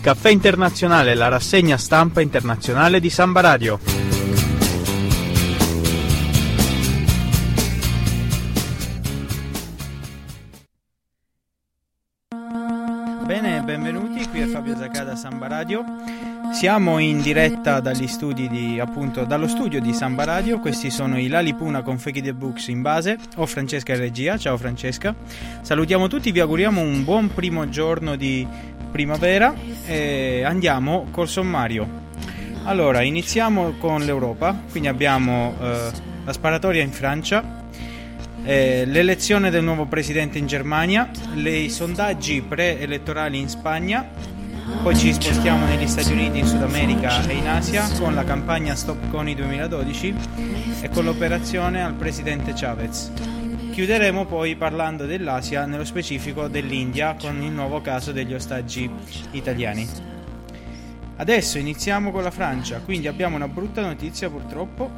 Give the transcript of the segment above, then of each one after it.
caffè internazionale, la rassegna stampa internazionale di Samba Radio. Bene, benvenuti qui a Fabio Zacada Samba Radio. Siamo in diretta dagli studi di, appunto, dallo studio di Samba Radio. Questi sono i Lalipuna con Fake the Books in base. Ho Francesca in regia. Ciao Francesca. Salutiamo tutti, vi auguriamo un buon primo giorno di primavera e andiamo col sommario. Allora, iniziamo con l'Europa. Quindi abbiamo eh, la sparatoria in Francia, eh, l'elezione del nuovo presidente in Germania, i sondaggi preelettorali in Spagna, poi ci spostiamo negli Stati Uniti, in Sud America e in Asia con la campagna Stop Coni 2012 e con l'operazione al presidente Chavez. Chiuderemo poi parlando dell'Asia, nello specifico dell'India, con il nuovo caso degli ostaggi italiani. Adesso iniziamo con la Francia, quindi abbiamo una brutta notizia purtroppo.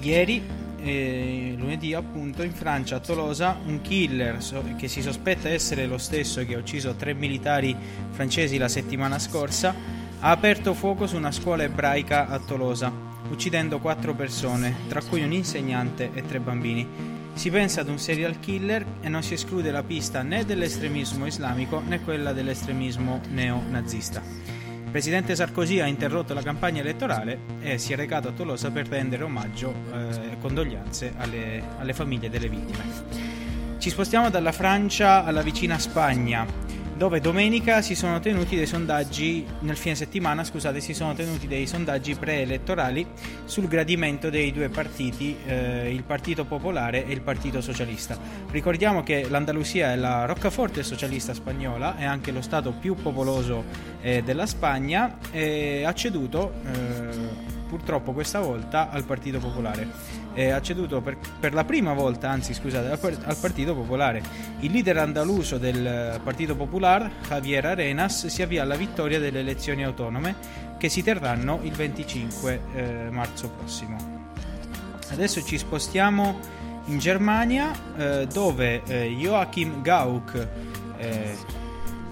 Ieri eh, lunedì appunto in Francia a Tolosa un killer che si sospetta essere lo stesso che ha ucciso tre militari francesi la settimana scorsa ha aperto fuoco su una scuola ebraica a Tolosa uccidendo quattro persone tra cui un insegnante e tre bambini si pensa ad un serial killer e non si esclude la pista né dell'estremismo islamico né quella dell'estremismo neonazista il presidente Sarkozy ha interrotto la campagna elettorale e si è recato a Tolosa per rendere omaggio e eh, condoglianze alle, alle famiglie delle vittime. Ci spostiamo dalla Francia alla vicina Spagna dove domenica si sono tenuti dei sondaggi, nel fine settimana scusate, si sono tenuti dei sondaggi preelettorali sul gradimento dei due partiti, eh, il Partito Popolare e il Partito Socialista. Ricordiamo che l'Andalusia è la roccaforte socialista spagnola, è anche lo stato più popoloso eh, della Spagna e ha ceduto... Eh, purtroppo questa volta al Partito Popolare. Eh, ha ceduto per, per, la prima volta, anzi scusate, al, al, Partito Popolare. Il leader andaluso del Partito Popolare, Javier Arenas, si avvia alla vittoria delle elezioni autonome che si terranno il 25 eh, marzo prossimo. Adesso ci spostiamo in Germania eh, dove eh, Joachim Gauck eh,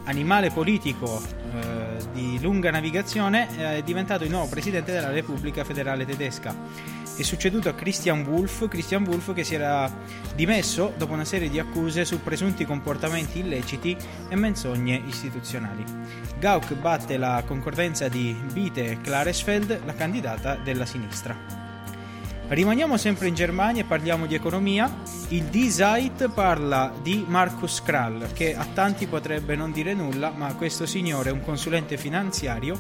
animale politico eh, di lunga navigazione, eh, è diventato il nuovo presidente della Repubblica Federale Tedesca. È succeduto a Christian Wulff, Christian Wulff che si era dimesso dopo una serie di accuse su presunti comportamenti illeciti e menzogne istituzionali. Gauck batte la concorrenza di Bite Klaresfeld, la candidata della sinistra. Rimaniamo sempre in Germania e parliamo di economia. Il D-Site parla di Markus Krall, che a tanti potrebbe non dire nulla, ma questo signore è un consulente finanziario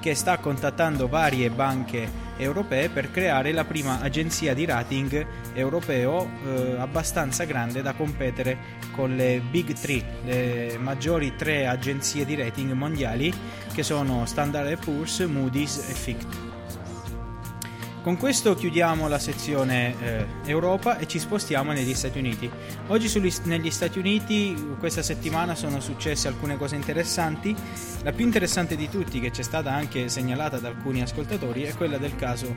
che sta contattando varie banche europee per creare la prima agenzia di rating europeo eh, abbastanza grande da competere con le Big 3, le maggiori tre agenzie di rating mondiali che sono Standard Poor's, Moody's e Fitch. Con questo chiudiamo la sezione eh, Europa e ci spostiamo negli Stati Uniti. Oggi sugli, negli Stati Uniti questa settimana sono successe alcune cose interessanti. La più interessante di tutti, che c'è stata anche segnalata da alcuni ascoltatori, è quella del caso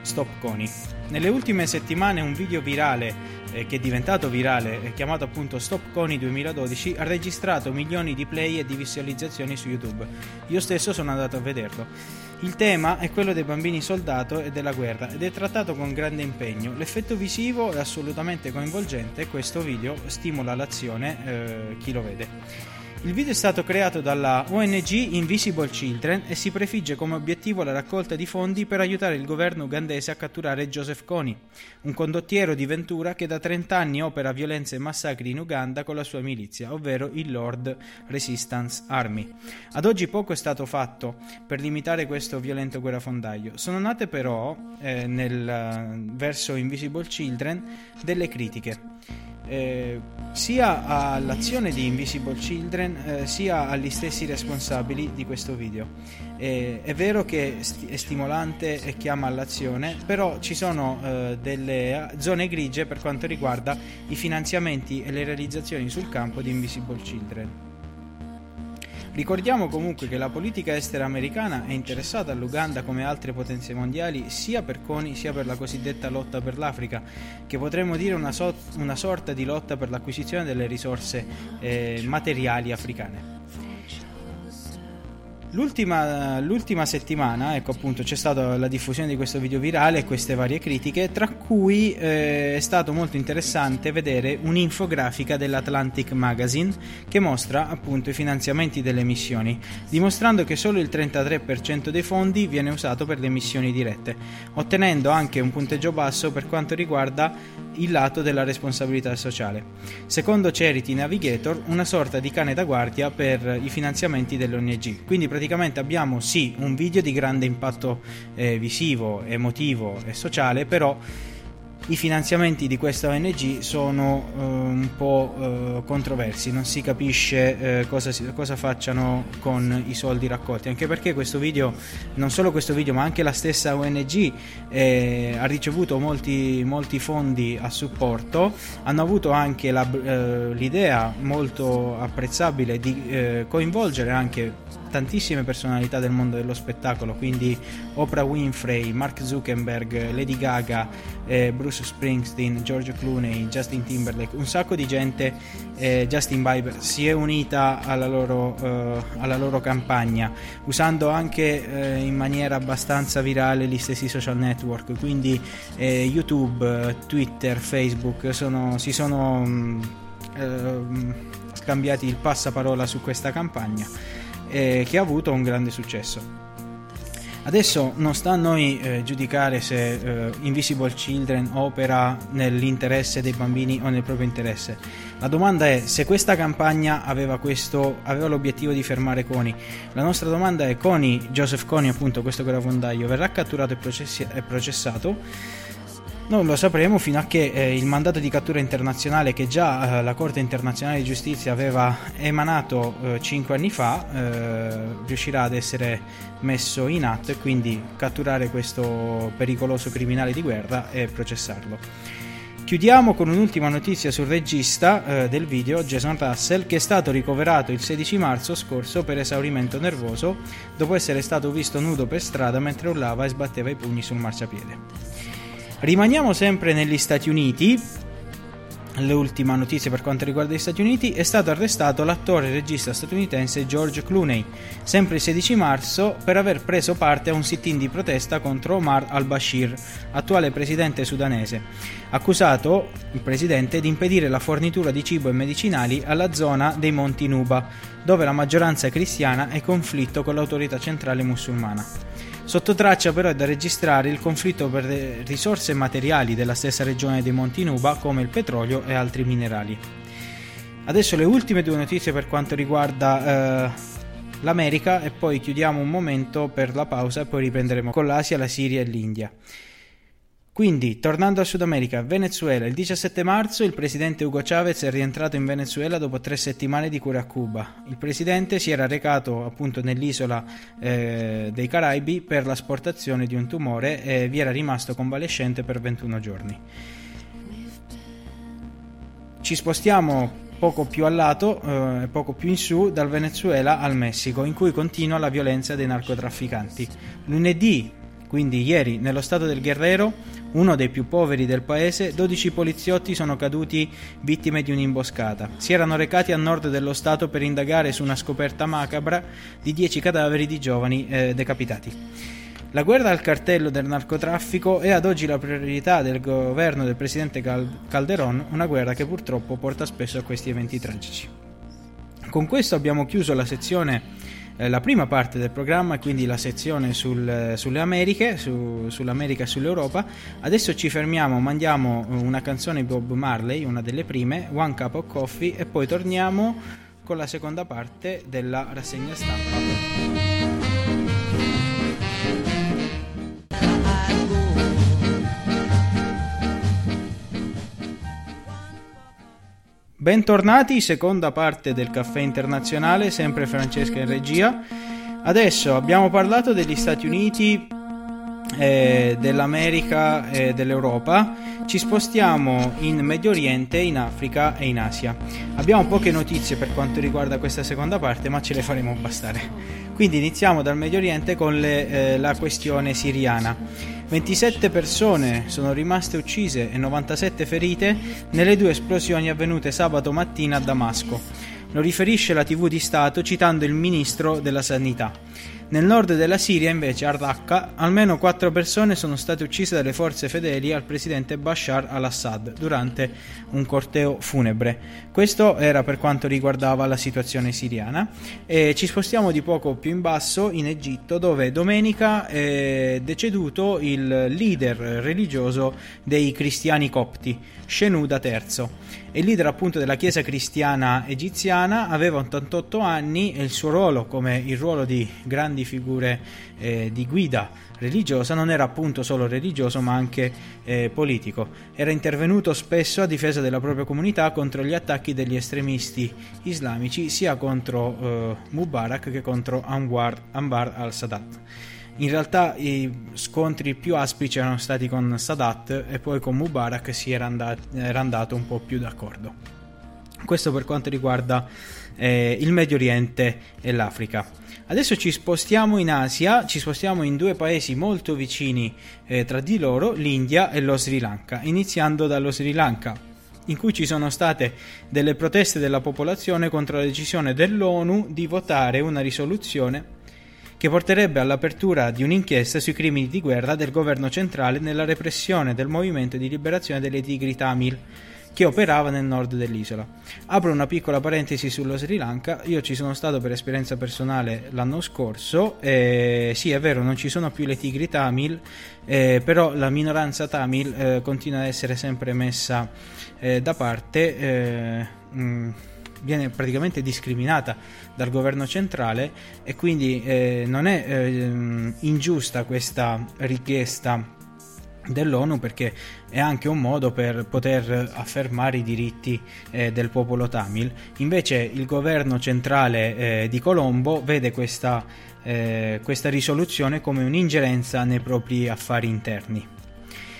Stop Coni. Nelle ultime settimane un video virale eh, che è diventato virale, eh, chiamato appunto Stop Coni 2012, ha registrato milioni di play e di visualizzazioni su YouTube. Io stesso sono andato a vederlo. Il tema è quello dei bambini soldato e della guerra ed è trattato con grande impegno. L'effetto visivo è assolutamente coinvolgente e questo video stimola l'azione eh, chi lo vede. Il video è stato creato dalla ONG Invisible Children e si prefigge come obiettivo la raccolta di fondi per aiutare il governo ugandese a catturare Joseph Kony, un condottiero di Ventura che da 30 anni opera violenze e massacri in Uganda con la sua milizia, ovvero il Lord Resistance Army. Ad oggi poco è stato fatto per limitare questo violento guerrafondaio. Sono nate però, eh, nel, verso Invisible Children, delle critiche eh, sia all'azione di Invisible Children eh, sia agli stessi responsabili di questo video. Eh, è vero che è stimolante e chiama all'azione, però ci sono eh, delle zone grigie per quanto riguarda i finanziamenti e le realizzazioni sul campo di Invisible Children. Ricordiamo comunque che la politica estera americana è interessata all'Uganda come altre potenze mondiali sia per CONI sia per la cosiddetta lotta per l'Africa, che potremmo dire una, so- una sorta di lotta per l'acquisizione delle risorse eh, materiali africane. L'ultima, l'ultima, settimana, ecco appunto, c'è stata la diffusione di questo video virale e queste varie critiche, tra cui eh, è stato molto interessante vedere un'infografica dell'Atlantic Magazine che mostra appunto i finanziamenti delle missioni, dimostrando che solo il 33% dei fondi viene usato per le missioni dirette, ottenendo anche un punteggio basso per quanto riguarda il lato della responsabilità sociale. Secondo Charity Navigator, una sorta di cane da guardia per i finanziamenti delle ONG. Quindi praticamente abbiamo sì un video di grande impatto eh, visivo, emotivo e sociale, però i finanziamenti di questa ONG sono eh, un po' eh, controversi, non si capisce eh, cosa, cosa, facciano con i soldi raccolti, anche perché questo video, non solo questo video, ma anche la stessa ONG eh, ha ricevuto molti, molti, fondi a supporto, hanno avuto anche la, eh, l'idea molto apprezzabile di eh, coinvolgere anche tantissime personalità del mondo dello spettacolo, quindi Oprah Winfrey, Mark Zuckerberg, Lady Gaga, eh, Bruce Springsteen, George Clooney, Justin Timberlake, un sacco di gente, eh, Justin Bieber, si è unita alla loro, eh, alla loro campagna, usando anche eh, in maniera abbastanza virale gli stessi social network, quindi eh, YouTube, Twitter, Facebook sono, si sono mh, mm, scambiati il passaparola su questa campagna eh, che ha avuto un grande successo. Adesso non sta a noi eh, giudicare se eh, Invisible Children opera nell'interesse dei bambini o nel proprio interesse. La domanda è se questa campagna aveva, questo, aveva l'obiettivo di fermare Coni. La nostra domanda è Coni, Joseph Coni appunto questo guerrafondaio, verrà catturato e, processi- e processato? Non lo sapremo fino a che eh, il mandato di cattura internazionale che già eh, la Corte internazionale di giustizia aveva emanato eh, 5 anni fa eh, riuscirà ad essere messo in atto e quindi catturare questo pericoloso criminale di guerra e processarlo. Chiudiamo con un'ultima notizia sul regista eh, del video, Jason Russell, che è stato ricoverato il 16 marzo scorso per esaurimento nervoso dopo essere stato visto nudo per strada mentre urlava e sbatteva i pugni sul marciapiede. Rimaniamo sempre negli Stati Uniti. L'ultima notizia per quanto riguarda gli Stati Uniti è stato arrestato l'attore e regista statunitense George Clooney, sempre il 16 marzo, per aver preso parte a un sit-in di protesta contro Omar al-Bashir, attuale presidente sudanese, accusato il presidente di impedire la fornitura di cibo e medicinali alla zona dei Monti Nuba, dove la maggioranza cristiana è conflitto con l'autorità centrale musulmana. Sotto traccia però è da registrare il conflitto per le risorse materiali della stessa regione dei Monti Nuba come il petrolio e altri minerali. Adesso le ultime due notizie per quanto riguarda eh, l'America e poi chiudiamo un momento per la pausa e poi riprenderemo con l'Asia, la Siria e l'India. Quindi, tornando al Sud America, Venezuela, il 17 marzo il presidente Hugo Chavez è rientrato in Venezuela dopo tre settimane di cura a Cuba. Il presidente si era recato appunto nell'isola eh, dei Caraibi per l'asportazione di un tumore e vi era rimasto convalescente per 21 giorni. Ci spostiamo poco più a lato eh, poco più in su dal Venezuela al Messico, in cui continua la violenza dei narcotrafficanti. Lunedì quindi ieri nello stato del Guerrero, uno dei più poveri del paese, 12 poliziotti sono caduti vittime di un'imboscata. Si erano recati a nord dello stato per indagare su una scoperta macabra di 10 cadaveri di giovani eh, decapitati. La guerra al cartello del narcotraffico è ad oggi la priorità del governo del presidente Calderon, una guerra che purtroppo porta spesso a questi eventi tragici. Con questo abbiamo chiuso la sezione eh, la prima parte del programma, quindi la sezione sul, sulle Americhe, su, sull'America e sull'Europa. Adesso ci fermiamo, mandiamo una canzone di Bob Marley, una delle prime, One Cup of Coffee, e poi torniamo con la seconda parte della rassegna stampa. Bentornati, seconda parte del caffè internazionale, sempre Francesca in regia. Adesso abbiamo parlato degli Stati Uniti, eh, dell'America e dell'Europa. Ci spostiamo in Medio Oriente, in Africa e in Asia. Abbiamo poche notizie per quanto riguarda questa seconda parte, ma ce le faremo bastare. Quindi iniziamo dal Medio Oriente con le, eh, la questione siriana. 27 persone sono rimaste uccise e 97 ferite nelle due esplosioni avvenute sabato mattina a Damasco. Lo riferisce la TV di Stato citando il ministro della Sanità. Nel nord della Siria, invece, a Raqqa, almeno quattro persone sono state uccise dalle forze fedeli al presidente Bashar al-Assad durante un corteo funebre. Questo era per quanto riguardava la situazione siriana. E ci spostiamo di poco più in basso, in Egitto, dove domenica è deceduto il leader religioso dei cristiani copti, Shenouda III. Il leader appunto della chiesa cristiana egiziana aveva 88 anni e il suo ruolo come il ruolo di grandi figure eh, di guida religiosa non era appunto solo religioso ma anche eh, politico. Era intervenuto spesso a difesa della propria comunità contro gli attacchi degli estremisti islamici sia contro eh, Mubarak che contro Anwar, Anbar al-Sadat. In realtà i scontri più aspri erano stati con Sadat e poi con Mubarak si era, andat- era andato un po' più d'accordo. Questo per quanto riguarda eh, il Medio Oriente e l'Africa. Adesso ci spostiamo in Asia, ci spostiamo in due paesi molto vicini eh, tra di loro, l'India e lo Sri Lanka, iniziando dallo Sri Lanka, in cui ci sono state delle proteste della popolazione contro la decisione dell'ONU di votare una risoluzione che porterebbe all'apertura di un'inchiesta sui crimini di guerra del governo centrale nella repressione del movimento di liberazione delle tigri Tamil che operava nel nord dell'isola. Apro una piccola parentesi sullo Sri Lanka, io ci sono stato per esperienza personale l'anno scorso, e sì è vero non ci sono più le tigri Tamil, eh, però la minoranza Tamil eh, continua ad essere sempre messa eh, da parte. Eh, mh, mm, viene praticamente discriminata dal governo centrale e quindi eh, non è eh, ingiusta questa richiesta dell'ONU perché è anche un modo per poter affermare i diritti eh, del popolo tamil. Invece il governo centrale eh, di Colombo vede questa, eh, questa risoluzione come un'ingerenza nei propri affari interni.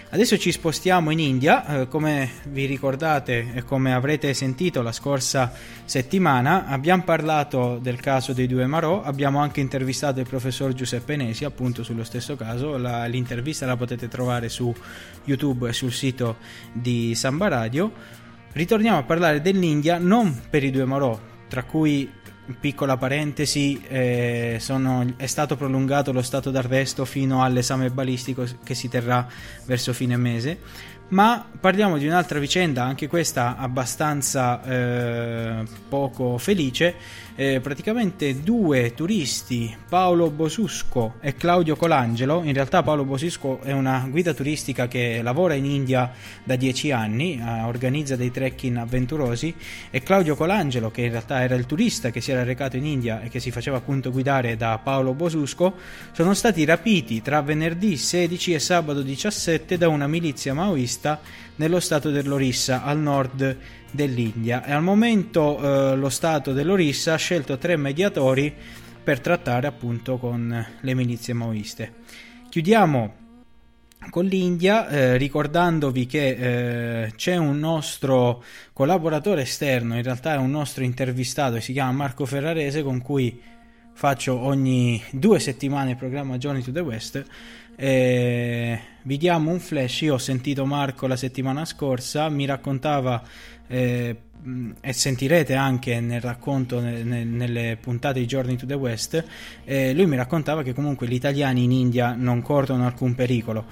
Adesso ci spostiamo in India, eh, come vi ricordate e come avrete sentito la scorsa settimana abbiamo parlato del caso dei due Marò, abbiamo anche intervistato il professor Giuseppe Nesi appunto sullo stesso caso, la, l'intervista la potete trovare su YouTube e sul sito di Samba Radio. Ritorniamo a parlare dell'India non per i due Marò, tra cui piccola parentesi, eh, sono, è stato prolungato lo stato d'arresto fino all'esame balistico che si terrà verso fine mese, ma parliamo di un'altra vicenda, anche questa abbastanza eh, poco felice, eh, praticamente due turisti, Paolo Bosusco e Claudio Colangelo, in realtà Paolo Bosusco è una guida turistica che lavora in India da dieci anni, eh, organizza dei trekking avventurosi, e Claudio Colangelo, che in realtà era il turista che si era recato in India e che si faceva appunto guidare da Paolo Bosusco, sono stati rapiti tra venerdì 16 e sabato 17 da una milizia maoista nello stato dell'Orissa, al nord dell'India e al momento eh, lo Stato dell'Orissa ha scelto tre mediatori per trattare appunto con le milizie maoiste. Chiudiamo con l'India eh, ricordandovi che eh, c'è un nostro collaboratore esterno, in realtà è un nostro intervistato, si chiama Marco Ferrarese con cui faccio ogni due settimane il programma Journey to the West. Eh, vi diamo un flash, io ho sentito Marco la settimana scorsa, mi raccontava eh, e sentirete anche nel racconto ne, ne, nelle puntate di Journey to the West, eh, lui mi raccontava che comunque gli italiani in India non corrono alcun pericolo.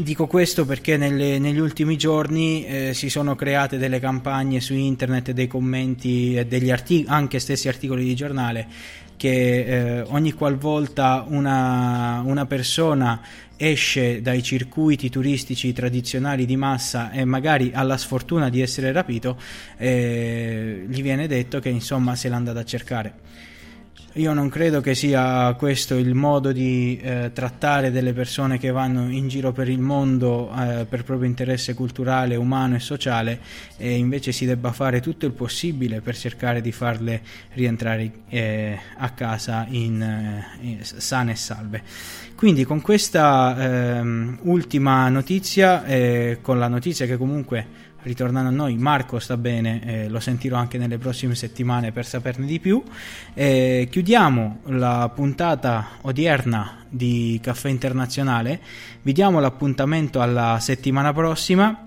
Dico questo perché nelle, negli ultimi giorni eh, si sono create delle campagne su internet, dei commenti e degli articoli, anche stessi articoli di giornale che eh, ogni qualvolta una, una persona esce dai circuiti turistici tradizionali di massa e magari ha la sfortuna di essere rapito, eh, gli viene detto che insomma se l'è andata a cercare. Io non credo che sia questo il modo di eh, trattare delle persone che vanno in giro per il mondo eh, per proprio interesse culturale, umano e sociale e invece si debba fare tutto il possibile per cercare di farle rientrare eh, a casa in, eh, in, sane e salve. Quindi con questa ehm, ultima notizia, eh, con la notizia che comunque ritornando a noi, Marco sta bene, eh, lo sentirò anche nelle prossime settimane per saperne di più. Eh, chiudiamo la puntata odierna di Caffè Internazionale, vi diamo l'appuntamento alla settimana prossima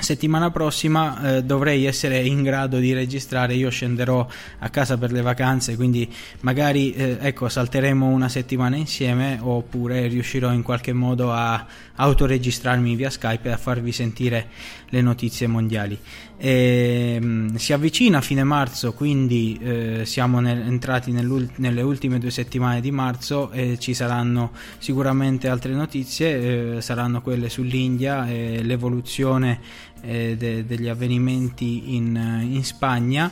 settimana prossima eh, dovrei essere in grado di registrare io scenderò a casa per le vacanze quindi magari eh, ecco salteremo una settimana insieme oppure riuscirò in qualche modo a autoregistrarmi via Skype e a farvi sentire le notizie mondiali. E, ehm, si avvicina fine marzo quindi eh, siamo nel, entrati nelle ultime due settimane di marzo e ci saranno sicuramente altre notizie eh, saranno quelle sull'India e l'evoluzione eh, de- degli avvenimenti in, in Spagna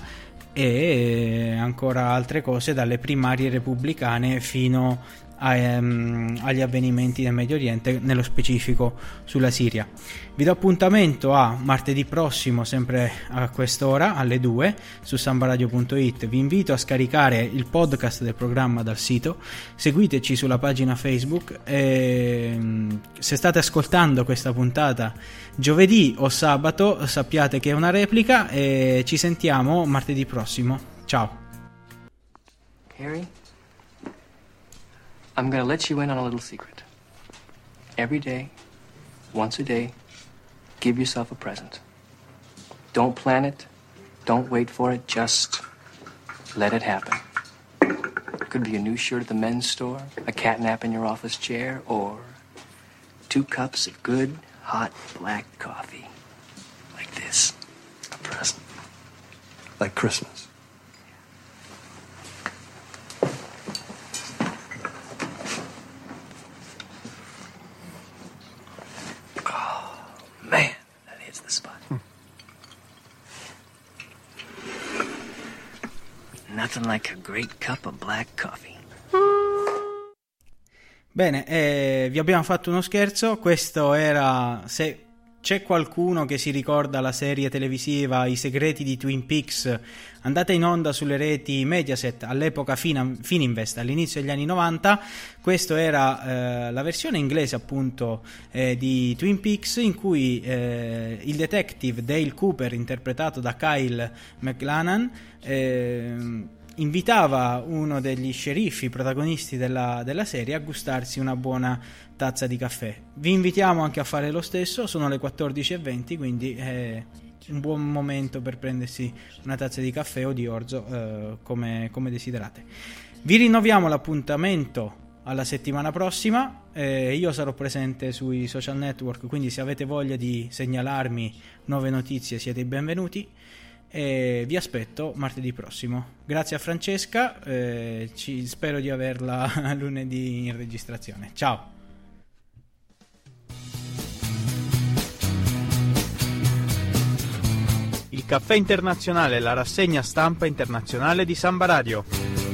e ancora altre cose dalle primarie repubblicane fino a, um, agli avvenimenti del Medio Oriente, nello specifico sulla Siria. Vi do appuntamento a martedì prossimo, sempre a quest'ora, alle 2, su sambaradio.it. Vi invito a scaricare il podcast del programma dal sito, seguiteci sulla pagina Facebook e se state ascoltando questa puntata giovedì o sabato sappiate che è una replica e ci sentiamo martedì prossimo. Ciao. Harry, I'm gonna let you in on a little secret. Every day, once a day, give yourself a present. Don't plan it, don't wait for it, just let it happen. Could be a new shirt at the men's store, a cat nap in your office chair, or two cups of good hot black coffee. Like this. A present. Like Christmas. Oh, man, that hits the spot. Hmm. Nothing like a great cup of black coffee. Bene, eh, vi abbiamo fatto uno scherzo. Questo era. Se c'è qualcuno che si ricorda la serie televisiva I segreti di Twin Peaks, andata in onda sulle reti Mediaset all'epoca Fininvest, all'inizio degli anni 90. Questa era eh, la versione inglese, appunto, eh, di Twin Peaks, in cui eh, il detective Dale Cooper, interpretato da Kyle McLanan, eh, invitava uno degli sceriffi protagonisti della, della, serie a gustarsi una buona tazza di caffè. Vi invitiamo anche a fare lo stesso, sono le 14.20, quindi è un buon momento per prendersi una tazza di caffè o di orzo eh, come, come, desiderate. Vi rinnoviamo l'appuntamento alla settimana prossima, eh, io sarò presente sui social network, quindi se avete voglia di segnalarmi nuove notizie siete benvenuti e vi aspetto martedì prossimo. Grazie a Francesca, eh, ci, spero di averla lunedì in registrazione. Ciao! Il caffè internazionale, la rassegna stampa internazionale di Samba Radio.